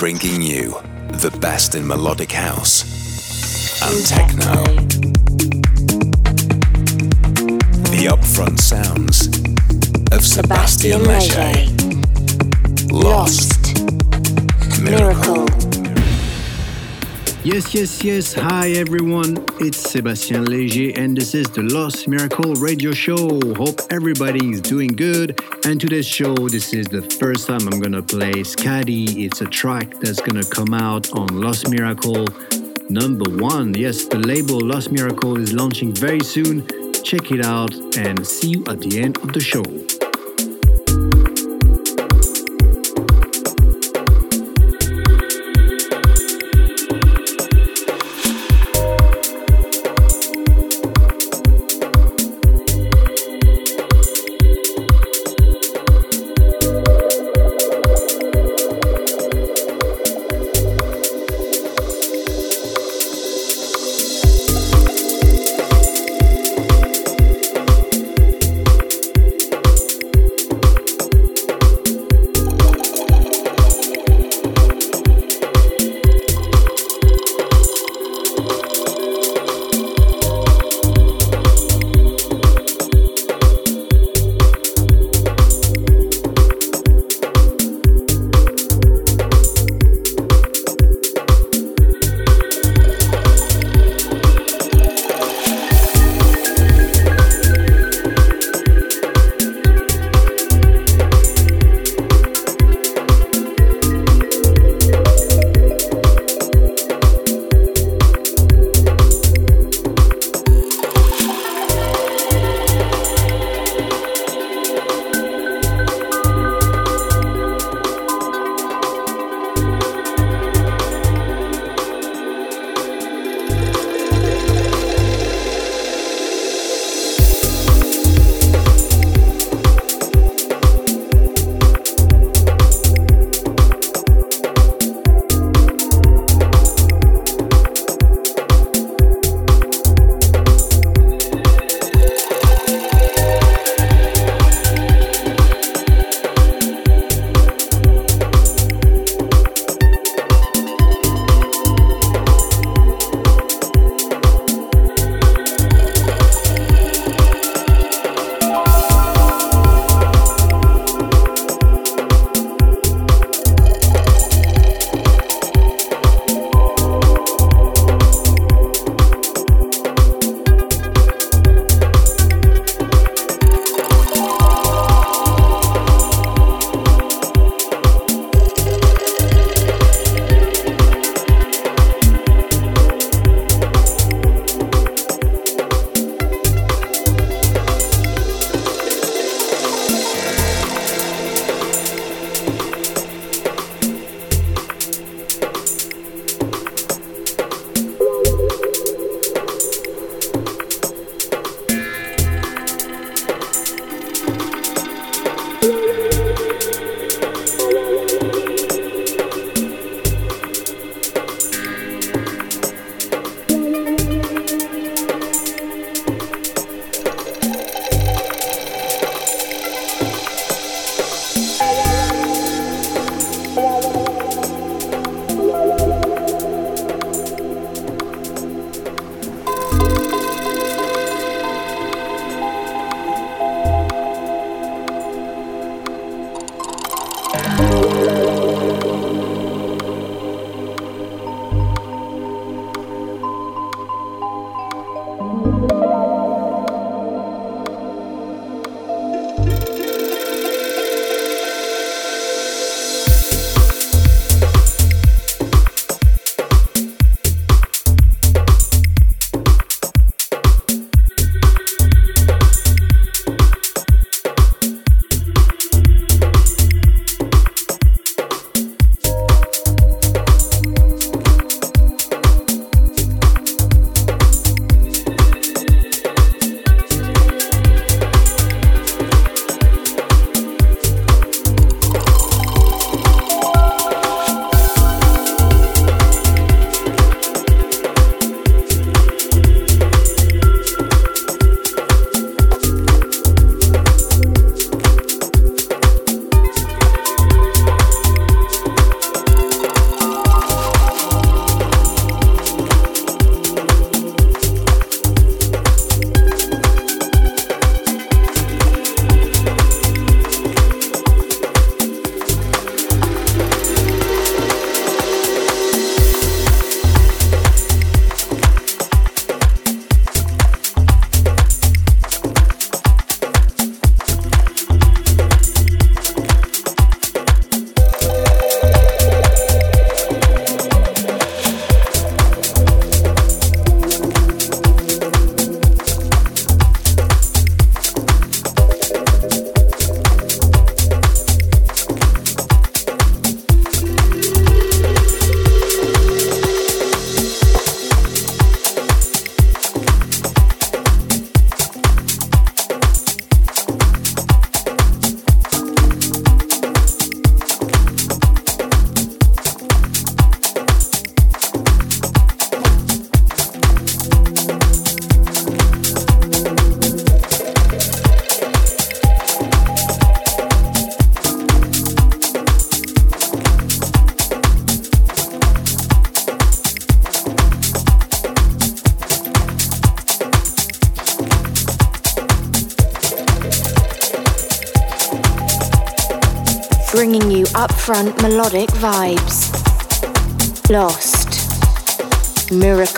bringing you the best in melodic house and techno. The upfront sounds of Sébastien Léger. Lost. Miracle. Yes, yes, yes. Hi, everyone. It's Sébastien Léger, and this is the Lost Miracle radio show. Hope everybody is doing good. And today's show, this is the first time I'm gonna play Scadi. It's a track that's gonna come out on Lost Miracle number one. Yes, the label Lost Miracle is launching very soon. Check it out and see you at the end of the show.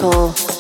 Miracle.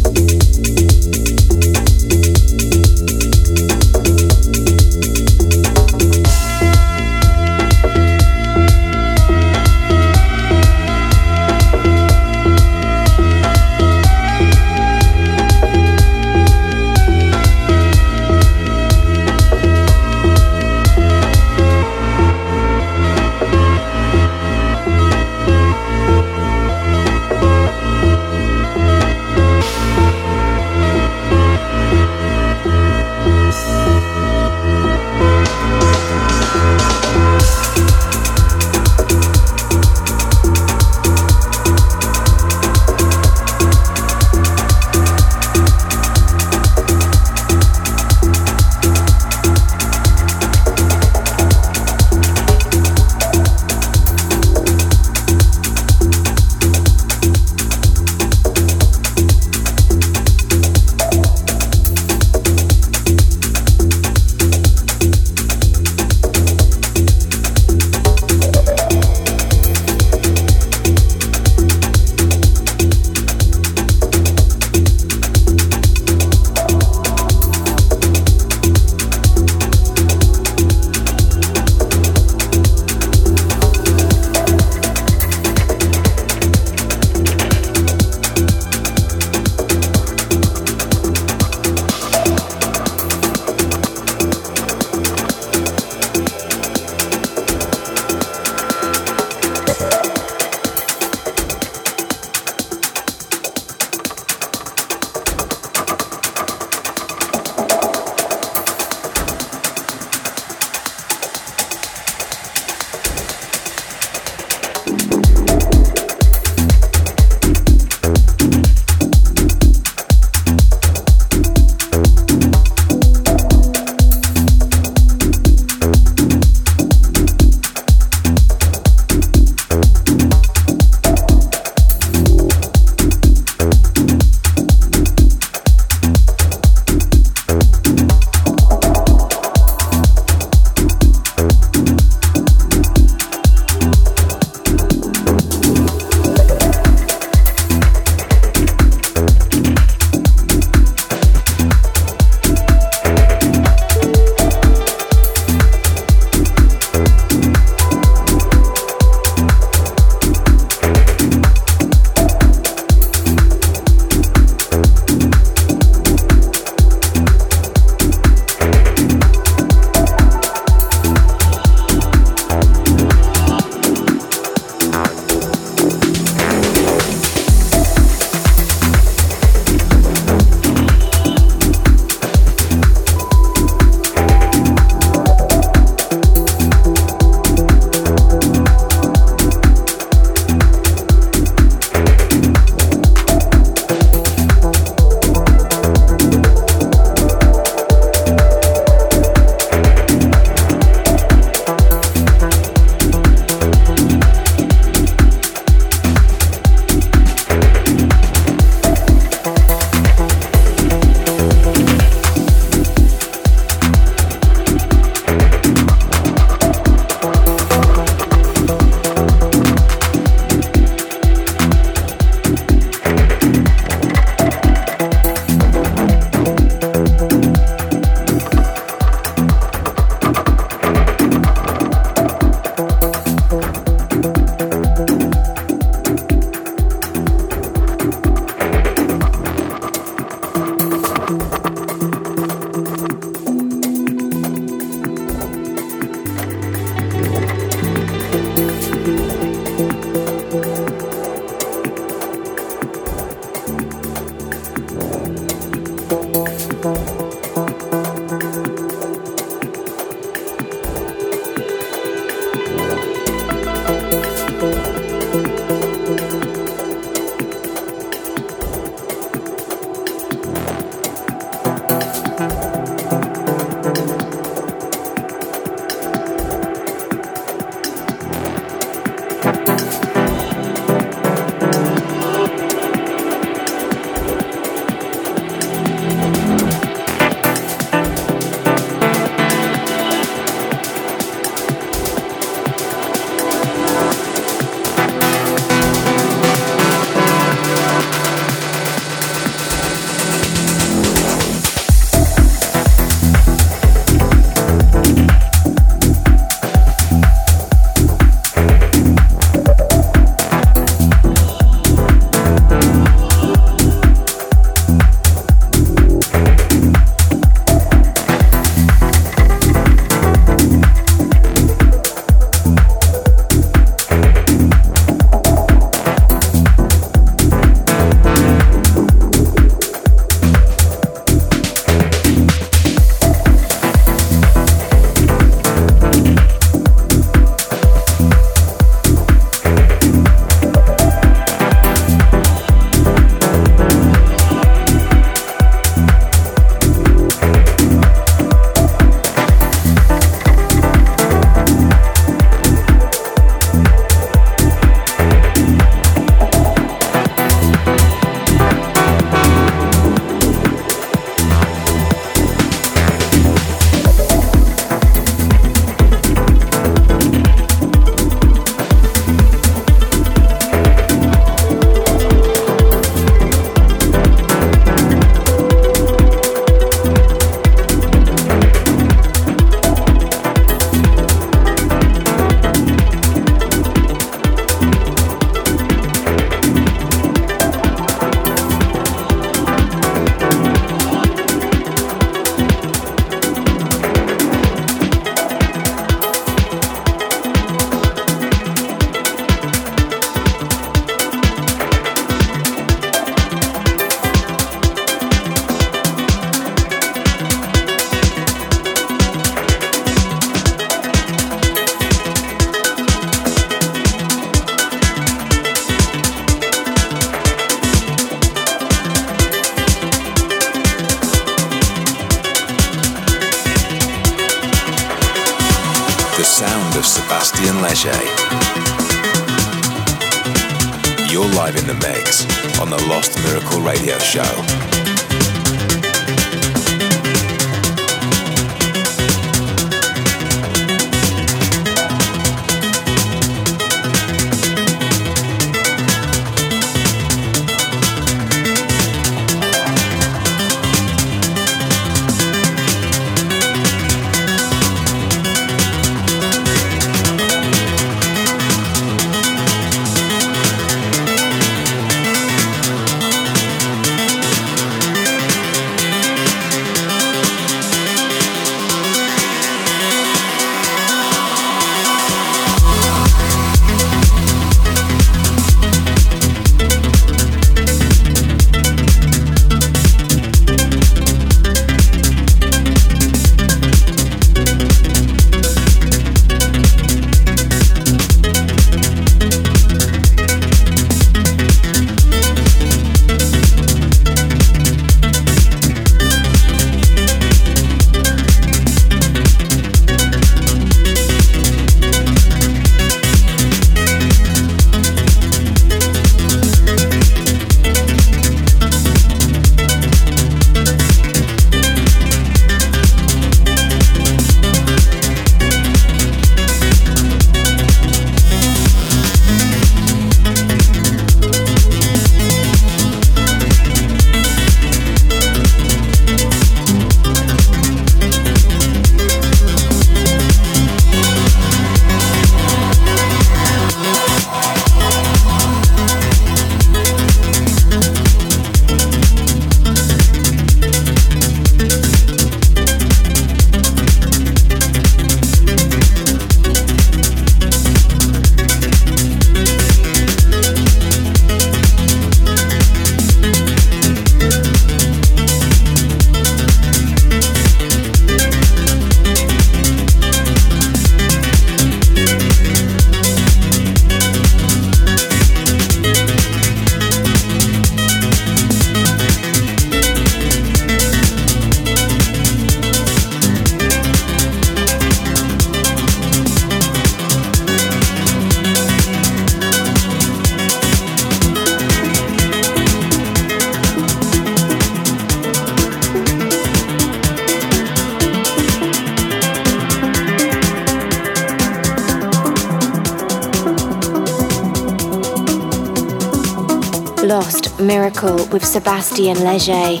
With Sébastien Léger.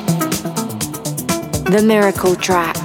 The Miracle Track.